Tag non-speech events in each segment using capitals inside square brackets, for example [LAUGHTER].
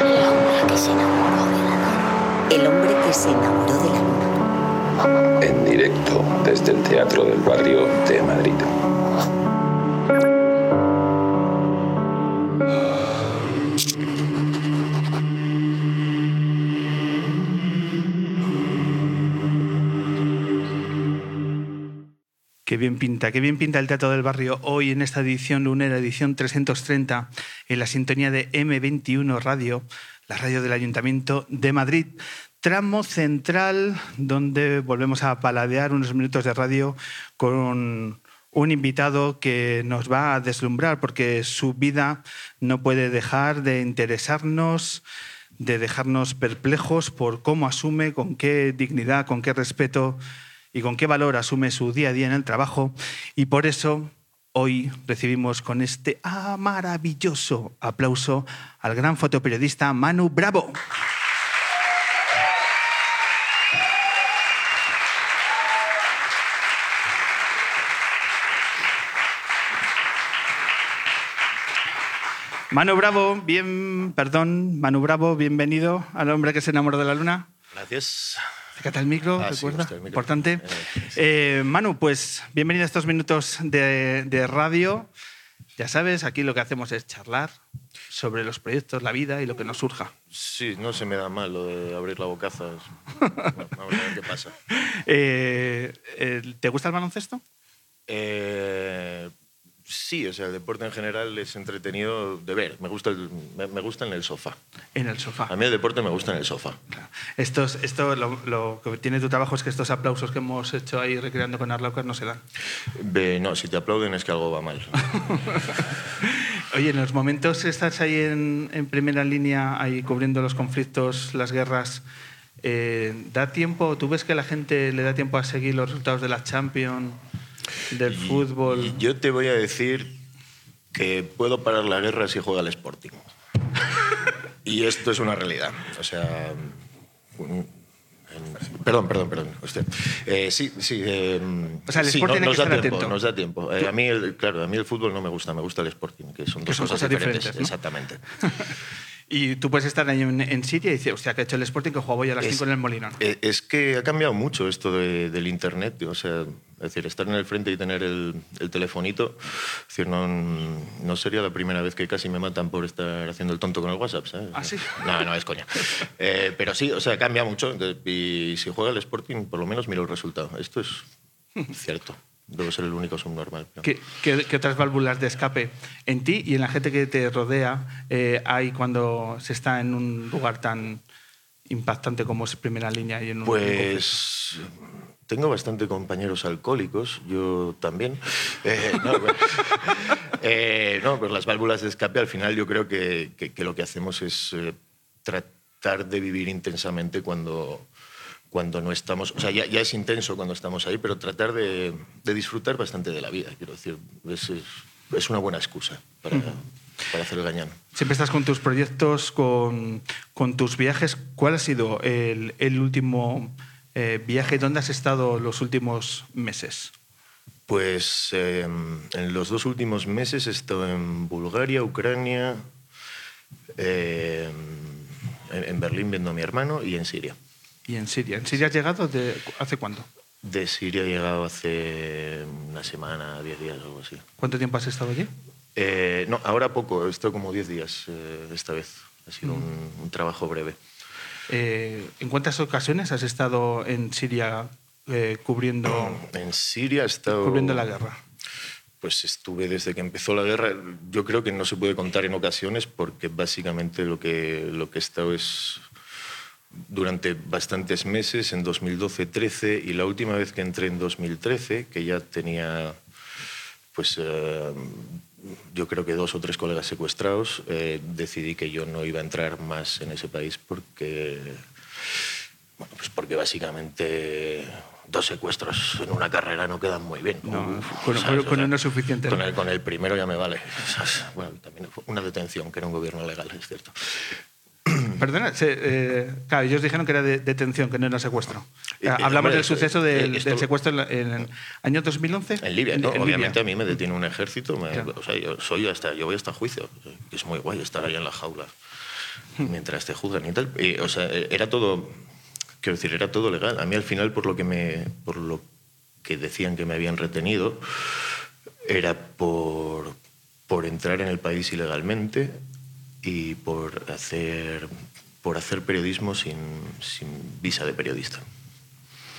El hombre que se enamoró de la luna. El hombre que se enamoró de la luna. En directo desde el Teatro del Barrio de Madrid. Bien pinta, qué bien pinta el Teatro del Barrio hoy en esta edición lunera, edición 330, en la sintonía de M21 Radio, la radio del Ayuntamiento de Madrid. Tramo central donde volvemos a paladear unos minutos de radio con un invitado que nos va a deslumbrar porque su vida no puede dejar de interesarnos, de dejarnos perplejos por cómo asume, con qué dignidad, con qué respeto y con qué valor asume su día a día en el trabajo. Y por eso hoy recibimos con este ah, maravilloso aplauso al gran fotoperiodista Manu Bravo. Manu Bravo, bien, perdón, Manu Bravo, bienvenido al hombre que se enamoró de la luna. Gracias. Acércate al micro, Ah, recuerda, el micro. importante. Eh. Eh, Manu, pues bienvenido a estos minutos de, de radio. Ya sabes, aquí lo que hacemos es charlar sobre los proyectos, la vida y lo que nos surja. Sí, no se me da mal lo de abrir la bocaza. Bueno, [LAUGHS] vamos a ver qué pasa. Eh, eh, ¿Te gusta el baloncesto? Eh, sí, o sea, el deporte en general es entretenido de ver. Me gusta, el- me, me gusta en el sofá. En el sofá. A mí el deporte me gusta en el sofá. Estos, esto, lo, lo que tiene tu trabajo es que estos aplausos que hemos hecho ahí recreando con Arlaucas no se dan. Ve, no, si te aplauden es que algo va mal. [LAUGHS] Oye, en los momentos que estás ahí en, en primera línea, ahí cubriendo los conflictos, las guerras, eh, ¿da tiempo? ¿Tú ves que la gente le da tiempo a seguir los resultados de la Champions, del fútbol? Y yo te voy a decir que puedo parar la guerra si juega el Sporting. y esto es una realidad. O sea. Perdón, perdón, perdón. Usted. Eh, sí, sí. eh, O sea, el sí, Sporting hay nos que da estar tiempo, atento. Nos da tiempo. Eh, a mí, el, claro, a mí el fútbol no me gusta, me gusta el Sporting, que son Que dos son cosas, cosas diferentes. diferentes, ¿no? Exactamente. [LAUGHS] Y tú puedes estar ahí en, en Siria y decir, hostia, que ha hecho el Sporting que jugaba hoy a las Es- 5 en el Molinón. Eh, Es que ha cambiado mucho esto de- del Internet. O sea, es decir, estar en el frente y tener el, el telefonito. Es decir, no, no sería la primera vez que casi me matan por estar haciendo el tonto con el WhatsApp. ¿sabes? ¿Ah, sí? No, no, es coña. [LAUGHS] Eh, pero sí, o sea, cambia mucho. Y si juega el Sporting, por lo menos miro el resultado. Esto es [LAUGHS] cierto. Debo ser el único subnormal. pero- ¿Qué, qué, qué otras válvulas de escape en ti y en la gente que te rodea eh, hay cuando se está en un lugar tan impactante como es primera línea y en un Pues tengo bastante compañeros alcohólicos, yo también. Eh, no. Eh, no, pues las válvulas de escape al final yo creo que, que- que lo que hacemos es eh, tratar de vivir intensamente cuando, cuando no estamos... O sea, ya, ya es intenso cuando estamos ahí, pero tratar de, de disfrutar bastante de la vida, quiero decir. Es, es- es una buena excusa para, para hacer el gañán. Siempre estás con tus proyectos, con, con tus viajes. ¿Cuál ha sido el, el último eh, viaje? ¿Dónde has estado los últimos meses? Pues eh, en los dos últimos meses he estado en Bulgaria, Ucrania, eh, en, Berlín viendo a mi hermano y en Siria. Y en Siria. ¿En Siria has llegado de, hace cuándo? De Siria he llegado hace una semana, diez días o algo así. ¿Cuánto tiempo has estado allí? Eh, no, ahora poco, he estado como diez días eh, esta vez. Ha sido un, un trabajo breve. Eh, ¿En cuántas ocasiones has estado en Siria eh, cubriendo, [CLEARS THROAT] En Siria he estado... cubriendo la guerra? Pues estuve desde que empezó la guerra. Yo creo que no se puede contar en ocasiones porque básicamente lo que, lo que he estado es durante bastantes meses, en 2012-13, y la última vez que entré en 2013, que ya tenía, pues eh, yo creo que dos o tres colegas secuestrados, eh, decidí que yo no iba a entrar más en ese país porque, bueno, pues porque básicamente dos secuestros en una carrera no quedan muy bien. No, Uf, con- ¿sabes? con uno es suficiente, Con el, con el primero ya me vale. [LAUGHS] Bueno, también fue una detención, que era un gobierno legal, es cierto. Perdona, se- eh, claro, ellos dijeron que era de- detención, que no era secuestro. Eh, eh, Hablamos hombre, del suceso del, eh, esto- del secuestro en, en el año 2011. En Libia, En- ¿no? en Obviamente Libia. a mí me detiene un ejército. me- Claro. o sea, yo, soy hasta, yo voy hasta juicio. que Es muy guay estar ahí en la jaula. mientras te juzgan y tal. Y, o sea, era todo, quiero decir, era todo legal. A mí al final, por lo que, me, por lo que decían que me habían retenido, era por, por entrar en el país ilegalmente y por hacer, por hacer periodismo sin, sin visa de periodista.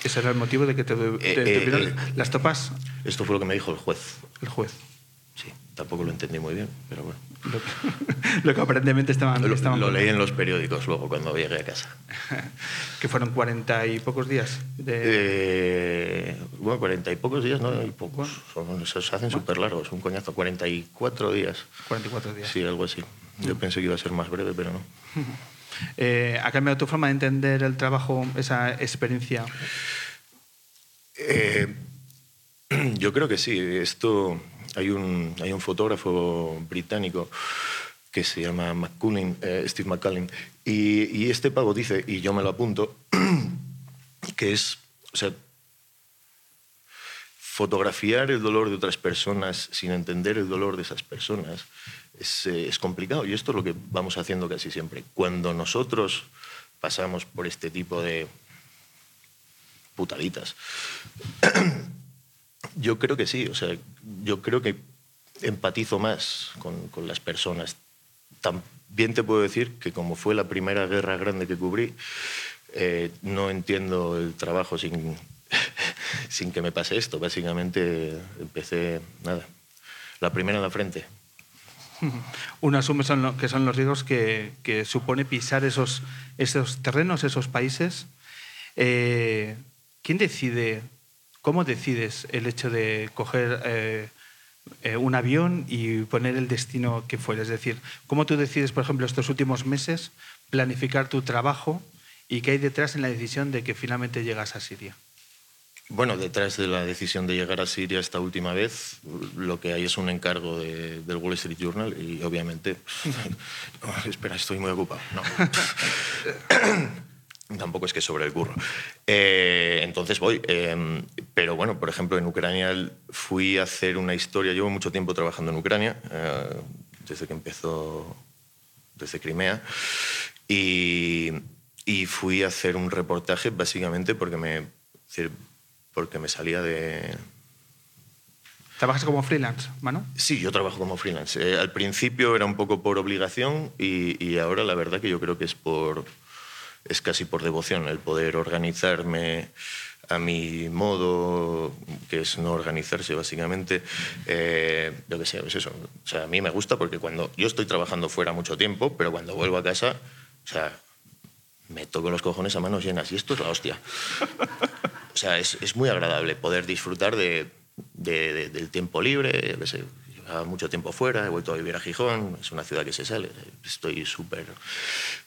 Ese era el motivo de que te, te- Eh, te eh, eh. las topas Esto fue lo que me dijo el juez. el juez. Sí, tampoco lo entendí muy bien, pero bueno. Lo que, [LAUGHS] lo que aparentemente estaban, Lo, estaban lo leí en los periódicos luego cuando llegué a casa. [LAUGHS] que fueron cuarenta y pocos días. De, Eh, bueno, cuarenta y pocos días, ¿no? Y pocos. Son- se hacen súper largos, un coñazo. 44 días. 44 días. Sí, algo así. Yo pensé que iba a ser más breve, pero no. [LAUGHS] Eh, ¿Ha cambiado tu forma de entender el trabajo, esa experiencia? Eh, [CLEARS THROAT] yo creo que sí. Esto hay un, hay un fotógrafo británico que se llama McCullin, eh, Steve McCullin, y, y este pavo dice, y yo me lo apunto, [CLEARS THROAT] que es, o sea, fotografiar el dolor de otras personas sin entender el dolor de esas personas es, eh, es complicado y esto es lo que vamos haciendo casi siempre. Cuando nosotros pasamos por este tipo de putaditas, [CLEARS THROAT] yo creo que sí, o sea, yo creo que empatizo más con, con las personas. También te puedo decir que como fue la primera guerra grande que cubrí, eh, no entiendo el trabajo sin, sin que me pase esto. Básicamente empecé, nada, la primera en la frente. [LAUGHS] Uno asume son lo- que son los riesgos que, supone pisar esos, esos terrenos, esos países. Eh, ¿Quién decide, cómo decides el hecho de coger eh, eh, un avión y poner el destino que fuera? Es decir, ¿cómo tú decides, por ejemplo, estos últimos meses planificar tu trabajo y qué hay detrás en la decisión de que finalmente llegas a Siria? Bueno, detrás de la decisión de llegar a Siria esta última vez, lo que hay es un encargo de- del Wall Street Journal y obviamente... [LAUGHS] Espera, estoy muy ocupado. No. [COUGHS] Tampoco es que sobre el curro. Eh, entonces voy. eh, pero bueno, por ejemplo, en Ucrania fui a hacer una historia. Llevo mucho tiempo trabajando en Ucrania, eh, desde que empezó, desde Crimea. Y, y fui a hacer un reportaje básicamente porque me, porque me salía de, ¿Trabajas como freelance, Manu? Sí, yo trabajo como freelance. Eh, al principio era un poco por obligación y, y ahora la verdad que yo creo que es por es casi por devoción el poder organizarme a mi modo, que es no organizarse básicamente. Eh, yo qué sé, es eso. O sea, a mí me gusta porque cuando yo estoy trabajando fuera mucho tiempo, pero cuando vuelvo a casa, o sea, me toco los cojones a manos llenas y esto es la hostia. O sea, es, es muy agradable poder disfrutar de, de- de- del tiempo libre. Llevaba mucho tiempo fuera, he vuelto a vivir a Gijón, es una ciudad que se sale. Estoy súper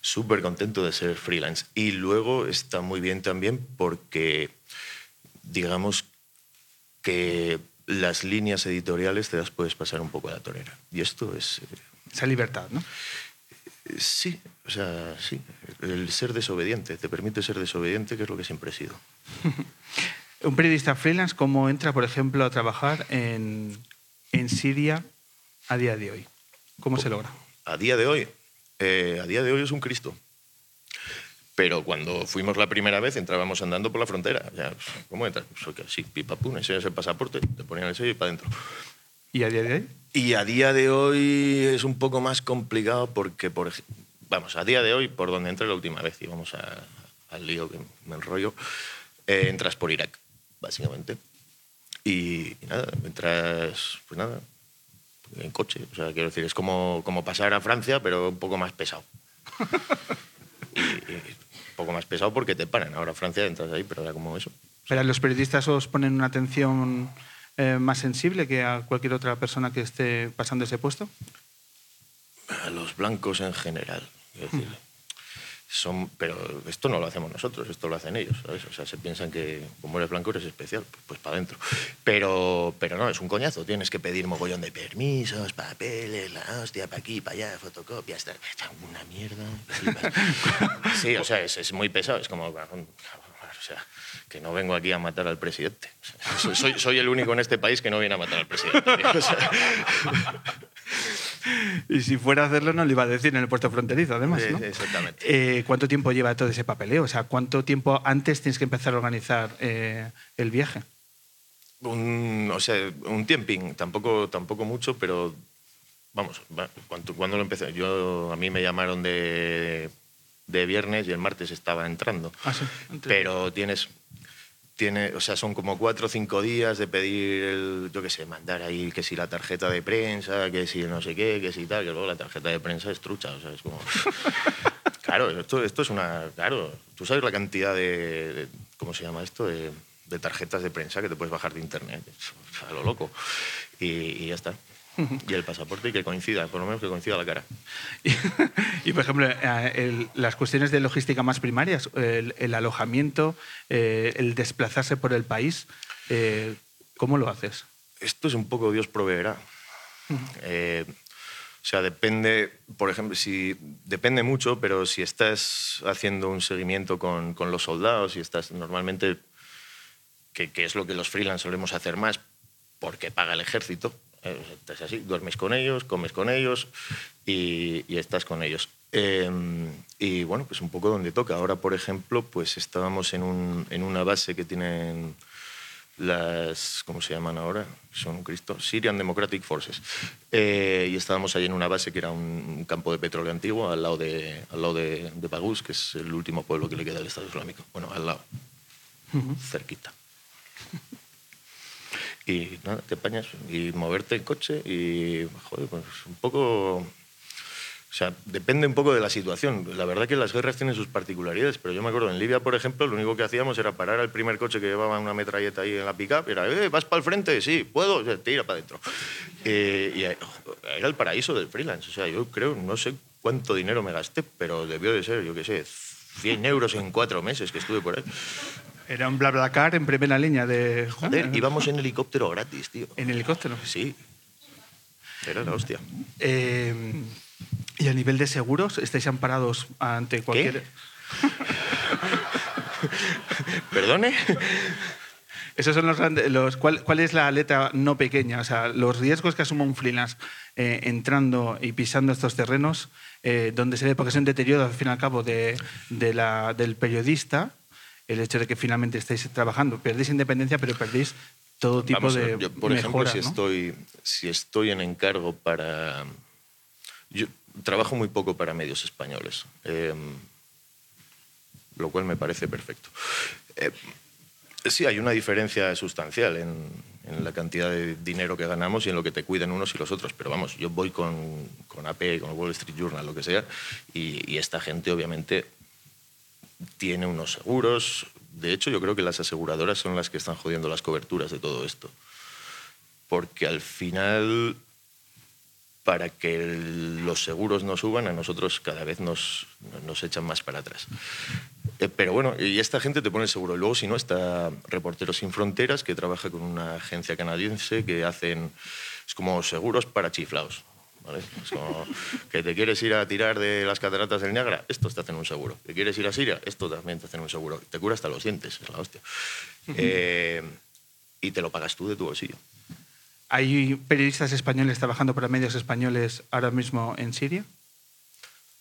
súper contento de ser freelance. Y luego está muy bien también porque, digamos, que las líneas editoriales te las puedes pasar un poco a la torera. Y esto es... eh, Esa libertad, ¿no? Sí, o sea, sí. El ser desobediente, te permite ser desobediente, que es lo que siempre he sido. [LAUGHS] Un periodista freelance, ¿cómo entra, por ejemplo, a trabajar en, en Siria a día de hoy? ¿Cómo se logra? A día de hoy, eh, a día de hoy es un Cristo. Pero cuando fuimos la primera vez entrábamos andando por la frontera. Pues, ¿Cómo entras? Pues, que sí, pipapum, enseñas el pasaporte, te ponían el sello y para adentro. ¿Y a día de hoy? Y a día de hoy es un poco más complicado porque, por, vamos, a día de hoy, por donde entré la última vez, y vamos a- al lío que me enrollo, eh, entras por Irak, básicamente. Y, y nada, entras, pues nada, en coche. O sea, quiero decir, es como, como pasar a Francia, pero un poco más pesado. [LAUGHS] y, y un poco más pesado porque te paran. Ahora Francia entras ahí, pero era como eso. Pero los periodistas os ponen una atención eh, más sensible que a cualquier otra persona que esté pasando ese puesto. a los blancos en general. decir. Son, pero esto no lo hacemos nosotros, esto lo hacen ellos, ¿sabes? O sea, se piensan que como eres blanco eres especial, pues, pues para adentro. Pero, pero no, es un coñazo, tienes que pedir mogollón de permisos, papeles, la hostia, para aquí, para allá, fotocopias, una mierda. [LAUGHS] Sí, o sea, es, es muy pesado, es como, o sea, que no vengo aquí a matar al presidente. O sea, soy- el único en este país que no viene a matar al presidente. tío. O sea, y si fuera a hacerlo no lo iba a decir en el puerto fronterizo, además. ¿no? Exactamente. Eh, ¿Cuánto tiempo lleva todo ese papeleo? O sea, ¿cuánto tiempo antes tienes que empezar a organizar eh, el viaje? Un, o sea, un tiemping, tampoco, tampoco mucho, pero vamos, va, cuando, cuando lo empecé, yo a mí me llamaron de, de viernes y el martes estaba entrando. Ah, sí. Pero tienes, tiene, o sea, son como cuatro o cinco días de pedir, el, yo qué sé, mandar ahí que si la tarjeta de prensa, que si no sé qué, que si tal, que luego la tarjeta de prensa es trucha, o sea, es como... [LAUGHS] claro, esto, esto es una... Claro, tú sabes la cantidad de... de- ¿Cómo se llama esto? De, de tarjetas de prensa que te puedes bajar de internet, a lo loco. Y, y ya está. [LAUGHS] Y el pasaporte y que coincida, por lo menos que coincida la cara. [LAUGHS] Y, y, por ejemplo, eh, el- las cuestiones de logística más primarias, el, el alojamiento, eh, el desplazarse por el país, eh, ¿cómo lo haces? Esto es un poco Dios proveerá. Eh, o sea, depende, por ejemplo, si depende mucho, pero si estás haciendo un seguimiento con, con los soldados y estás normalmente, que, que es lo que los freelance solemos hacer más, porque paga el ejército, es así, duermes con ellos, comes con ellos y, y estás con ellos. Eh, y bueno, pues un poco donde toca. Ahora, por ejemplo, pues estábamos en, un- en una base que tienen las, ¿cómo se llaman ahora? Son un Cristo, Syrian Democratic Forces. Eh, y estábamos ahí en una base que era un, campo de petróleo antiguo al lado de, al lado de, de Bagús, que es el último pueblo que le queda al Estado Islámico. Bueno, al lado, cerquita. Y nada, te apañas y moverte en coche y, joder, pues un poco... O sea, depende un poco de la situación. La verdad que las guerras tienen sus particularidades, pero yo me acuerdo en Libia, por ejemplo, lo único que hacíamos era parar al primer coche que llevaba una metralleta ahí en la pick-up, era, eh, ¿vas para el frente? Sí, ¿puedo? O tira para adentro. Eh, y era el paraíso del freelance. O sea, yo creo, no sé cuánto dinero me gasté, pero debió de ser, yo qué sé, 100 euros en cuatro meses que estuve por ahí. Era un BlaBlaCar en primera línea de... Joder, íbamos en helicóptero gratis, tío. En helicóptero. Sí. Era la hostia. Eh, y a nivel de seguros, ¿estáis amparados ante cualquier...? [LAUGHS] ¿Perdone? Esos son los grandes. Los, ¿cuál, cuál es la letra no pequeña? O sea, los riesgos que asuma un freelance eh, entrando y pisando estos terrenos, eh, donde se ve, porque es un deterioro, al fin y al cabo, de, de la, del periodista, el hecho de que finalmente estáis trabajando. Perdéis independencia, pero perdéis todo tipo Vamos de yo, por mejoras, ejemplo, si, ¿no? estoy, si estoy en encargo para... Yo trabajo muy poco para medios españoles, eh, lo cual me parece perfecto. Eh, sí, hay una diferencia sustancial en, en la cantidad de dinero que ganamos y en lo que te cuidan unos y los otros, pero vamos, yo voy con, con AP, con el Wall Street Journal, lo que sea, y, y esta gente obviamente tiene unos seguros. De hecho, yo creo que las aseguradoras son las que están jodiendo las coberturas de todo esto. Porque al final, para que el- los seguros no suban, a nosotros cada vez nos, nos echan más para atrás. Eh, Pero bueno, y esta gente te pone el seguro. Luego, si no, está Reporteros Sin Fronteras, que trabaja con una agencia canadiense que hacen. Es como seguros para chiflaos. ¿Vale? Es como que te quieres ir a tirar de las cataratas del Niágara, estos te hacen un seguro. Que quieres ir a Siria, esto también te hacen un seguro. Te cura hasta los dientes, es la hostia. Eh, y te lo pagas tú de tu bolsillo. ¿Hay periodistas españoles trabajando para medios españoles ahora mismo en Siria?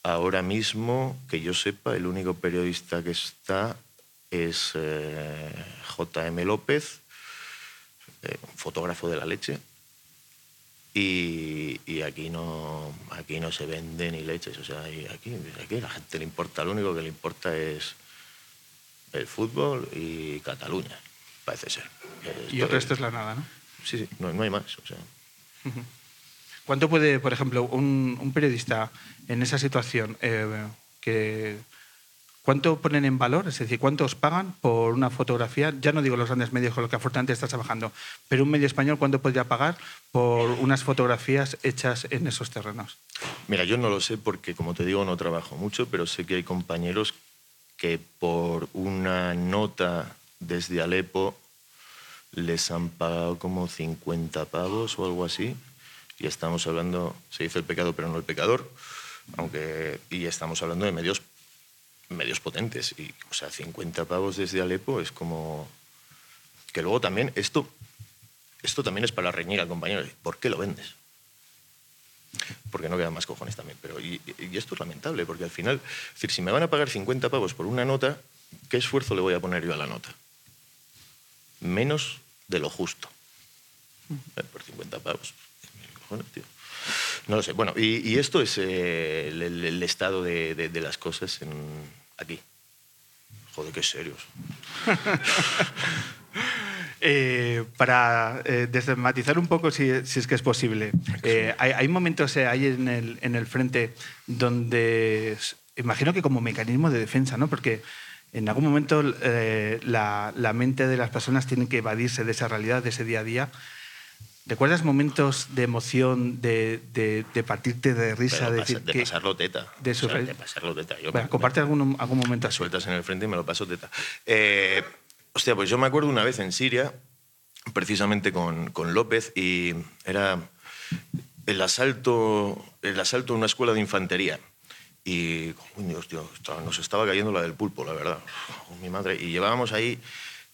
Ahora mismo, que yo sepa, el único periodista que está es eh, J.M. López, eh, un fotógrafo de la leche. Y, y aquí, no, aquí no se vende ni leches. O sea, aquí, aquí a la gente le importa, lo único que le importa es el fútbol y Cataluña, parece ser. Y el resto es la nada, ¿no? Sí, sí, no, no hay más. O sea, ¿Cuánto puede, por ejemplo, un, un periodista en esa situación, eh, que, cuánto ponen en valor? Es decir, ¿cuánto os pagan por una fotografía? Ya no digo los grandes medios con los que afortunadamente estás trabajando, pero un medio español, ¿cuánto podría pagar por unas fotografías hechas en esos terrenos? Mira, yo no lo sé porque, como te digo, no trabajo mucho, pero sé que hay compañeros que por una nota desde Alepo les han pagado como 50 pavos o algo así. Y estamos hablando, se dice el pecado, pero no el pecador, aunque, y estamos hablando de medios, medios potentes. Y, o sea, 50 pavos desde Alepo es como... Que luego también, esto, esto también es para reñir al compañero. ¿Por qué lo vendes? porque no quedan más cojones también. Pero, y, y esto es lamentable, porque al final, es decir, si me van a pagar 50 pavos por una nota, ¿qué esfuerzo le voy a poner yo a la nota? Menos de lo justo. Eh, Por 50 pavos. Cojones, tío. No lo sé. Bueno, y, y esto es eh, el, el- el estado de, de- de las cosas en, aquí. Joder, qué serios. [LAUGHS] Eh, para eh, desmatizar un poco, si, si es que es posible, eh, hay, hay momentos eh, ahí en el, en el frente donde, imagino que como mecanismo de defensa, ¿no? Porque en algún momento eh, la, la mente de las personas tiene que evadirse de esa realidad, de ese día a día. ¿Recuerdas momentos de emoción, de, de- de partirte de risa, Pero de pasa- decir de que... pasarlo teta. de O sea, de pasarlo teta. Yo Venga, me- comparte algún, algún momento así. sueltas en el frente y me lo paso teta. Eh, hostia, pues yo me acuerdo una vez en Siria, precisamente con, con López, y era el asalto, el asalto a una escuela de infantería. Y, coño, hostia, estaba- nos estaba cayendo la del pulpo, la verdad. Mi madre. Y llevábamos ahí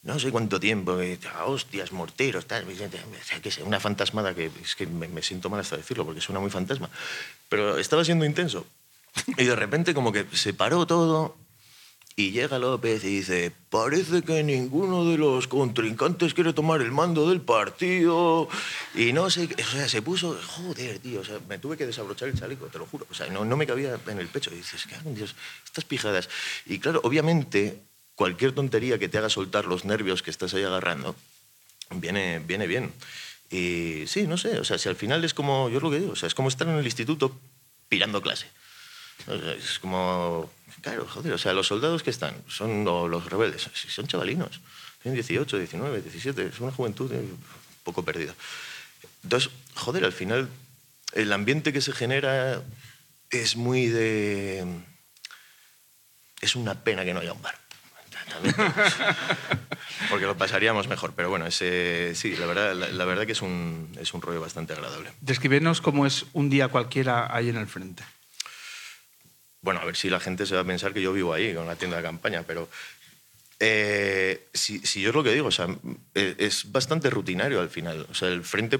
no sé cuánto tiempo, y, ah, hostias, morteros, tal. qué sé, una fantasmada que es que me, siento mal hasta decirlo porque suena muy fantasma. Pero estaba siendo intenso. Y de repente como que se paró todo y llega López y dice, parece que ninguno de los contrincantes quiere tomar el mando del partido. Y no sé, o sea, se puso, joder, tío, o sea, me tuve que desabrochar el chaleco, te lo juro. O sea, no, no me cabía en el pecho. Y dices, qué Dios, estas pijadas. Y claro, obviamente, cualquier tontería que te haga soltar los nervios que estás ahí agarrando, viene, viene bien. Y sí, no sé, o sea, si al final es como, yo es lo que digo, o sea, es como estar en el instituto pirando clase. O sea, Es como, claro, joder, o sea, los soldados que están son los rebeldes, son chavalinos, tienen 18, 19, 17, es una juventud eh, un poco perdida. Entonces, joder, al final el ambiente que se genera es muy de... Es una pena que no haya un bar. [LAUGHS] Porque lo pasaríamos mejor, pero bueno, ese, sí, la verdad, la, la verdad que es un, es un rollo bastante agradable. Descríbenos cómo es un día cualquiera ahí en el frente. Bueno, a ver si la gente se va a pensar que yo vivo ahí, con la tienda de campaña, pero eh, si, si yo es lo que digo, o sea, eh, es bastante rutinario al final. O sea, el frente,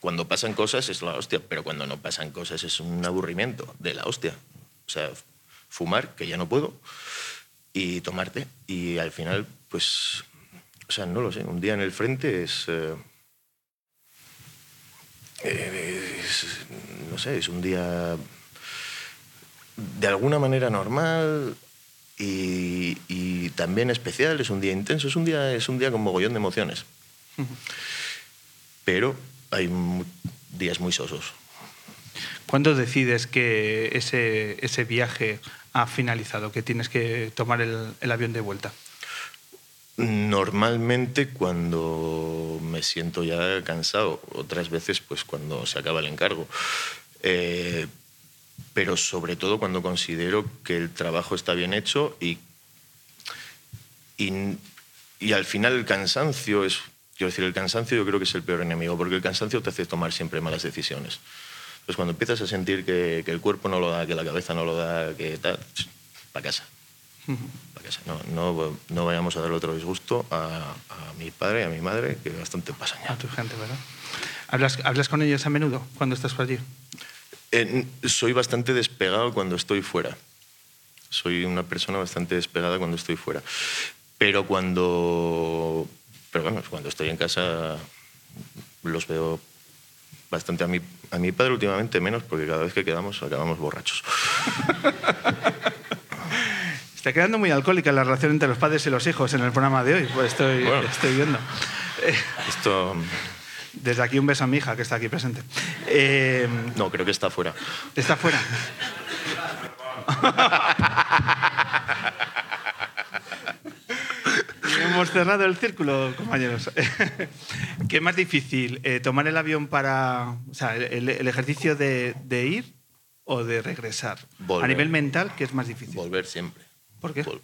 cuando pasan cosas es la hostia, pero cuando no pasan cosas es un aburrimiento de la hostia. O sea, fumar, que ya no puedo, y tomarte. Y al final, pues, o sea, no lo sé, un día en el frente es... eh, es, no sé, es un día de alguna manera normal y, y también especial, es un día intenso, es un día, es un día con mogollón de emociones. [LAUGHS] Pero hay días muy sosos. ¿Cuándo decides que ese, ese viaje ha finalizado, que tienes que tomar el, el avión de vuelta? Normalmente cuando me siento ya cansado, otras veces pues cuando se acaba el encargo. Eh, pero sobre todo cuando considero que el trabajo está bien hecho y, y, y al final el cansancio es, quiero decir, el cansancio yo creo que es el peor enemigo, porque el cansancio te hace tomar siempre malas decisiones. Entonces cuando empiezas a sentir que, que el cuerpo no lo da, que la cabeza no lo da, que tal, para casa. Pa' casa. No, no, no vayamos a dar otro disgusto a, a mi padre y a mi madre, que bastante pasan ya. A tu gente, ¿verdad? ¿Hablas, ¿Hablas con ellos a menudo cuando estás por allí? Eh, soy bastante despegado cuando estoy fuera. Soy una persona bastante despegada cuando estoy fuera. Pero cuando, pero bueno, cuando estoy en casa los veo bastante. A mi, a mi padre últimamente menos, porque cada vez que quedamos acabamos borrachos. [LAUGHS] Está quedando muy alcohólica la relación entre los padres y los hijos en el programa de hoy, pues estoy, Bueno. estoy viendo. [LAUGHS] Esto, desde aquí un beso a mi hija que está aquí presente. Eh, no, creo que está fuera. está fuera. [LAUGHS] Hemos cerrado el círculo, compañeros. [LAUGHS] ¿Qué es más difícil? eh, ¿Tomar el avión para. O sea, el, el ejercicio de, de ir o de regresar? Volver. A nivel mental, ¿qué es más difícil? Volver siempre. ¿Por qué? Vol-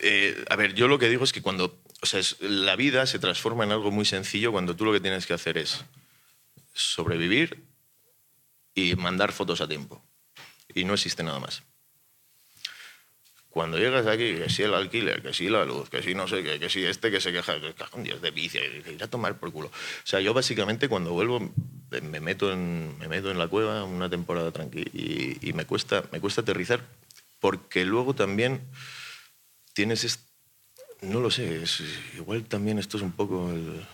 Eh, a ver, yo lo que digo es que cuando. O sea, es- la vida se transforma en algo muy sencillo cuando tú lo que tienes que hacer es sobrevivir y mandar fotos a tiempo. Y no existe nada más. Cuando llegas aquí, que si el alquiler, que si la luz, que si no sé qué, que si este que se queja, que cajón Dios de vicio, que ir a tomar por culo. O sea, yo básicamente cuando vuelvo me meto en, me meto en la cueva una temporada tranquila y, me, cuesta, me cuesta aterrizar porque luego también tienes... est- no lo sé, igual también esto es un poco el,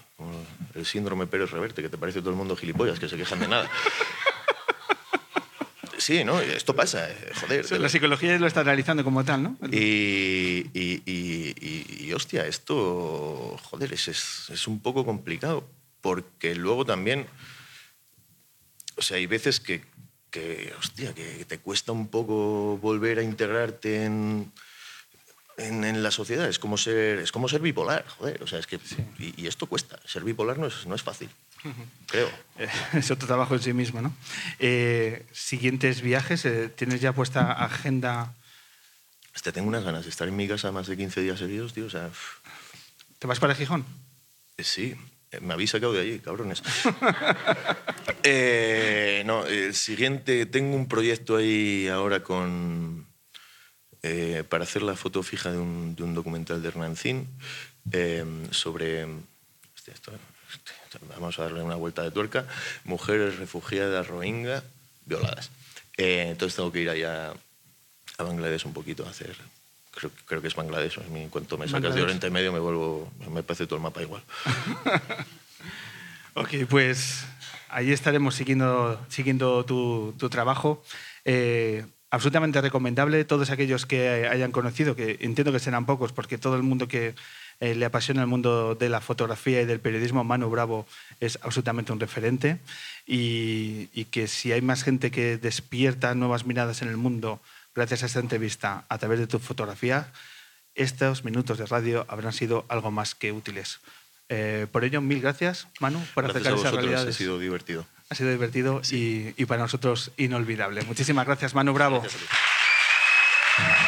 el síndrome Pérez Reverte, que te parece todo el mundo gilipollas, que se quejan de nada. Sí, ¿no? Esto pasa, eh, joder. de La psicología lo está analizando como tal, ¿no? y, y- y- y- hostia, esto, joder, es, es, es un poco complicado, porque luego también, o sea, hay veces que, que, hostia, que te cuesta un poco volver a integrarte en, en, en la sociedad. Es como ser, es como ser bipolar, joder, o sea, es que, y, y esto cuesta, ser bipolar no es, no es fácil, creo. Eh, [LAUGHS] Es otro trabajo en sí mismo, ¿no? Eh, siguientes viajes, eh, ¿tienes ya puesta agenda? Hostia, tengo unas ganas de estar en mi casa más de 15 días seguidos, tío, o sea... ¿Te vas para Gijón? Eh, Sí, me habéis sacado de allí, cabrones. [LAUGHS] Eh, no, el siguiente, tengo un proyecto ahí ahora con eh, para hacer la foto fija de un, de un documental de Hernancín eh, sobre. hostia, esto- esto- vamos a darle una vuelta de tuerca. Mujeres refugiadas rohingya violadas. Eh, entonces tengo que ir allá a Bangladesh un poquito a hacer. Creo, creo que es Bangladesh. En cuanto me sacas de. Oriente Medio me vuelvo. Me parece todo el mapa igual. [LAUGHS] Ok, pues ahí estaremos siguiendo, siguiendo tu, tu trabajo. Eh, absolutamente recomendable. Todos aquellos que hayan conocido, que entiendo que serán pocos, porque todo el mundo que eh, le apasiona el mundo de la fotografía y del periodismo, Manu Bravo es absolutamente un referente. Y, y que si hay más gente que despierta nuevas miradas en el mundo gracias a esta entrevista a través de tu fotografía, estos minutos de radio habrán sido algo más que útiles. Eh, por ello, mil gracias, Manu, por Gracias acercar a esas vosotros, ha realidades. sido divertido. Ha sido divertido y, y para nosotros inolvidable. Muchísimas gracias, Manu Bravo. Gracias a ti.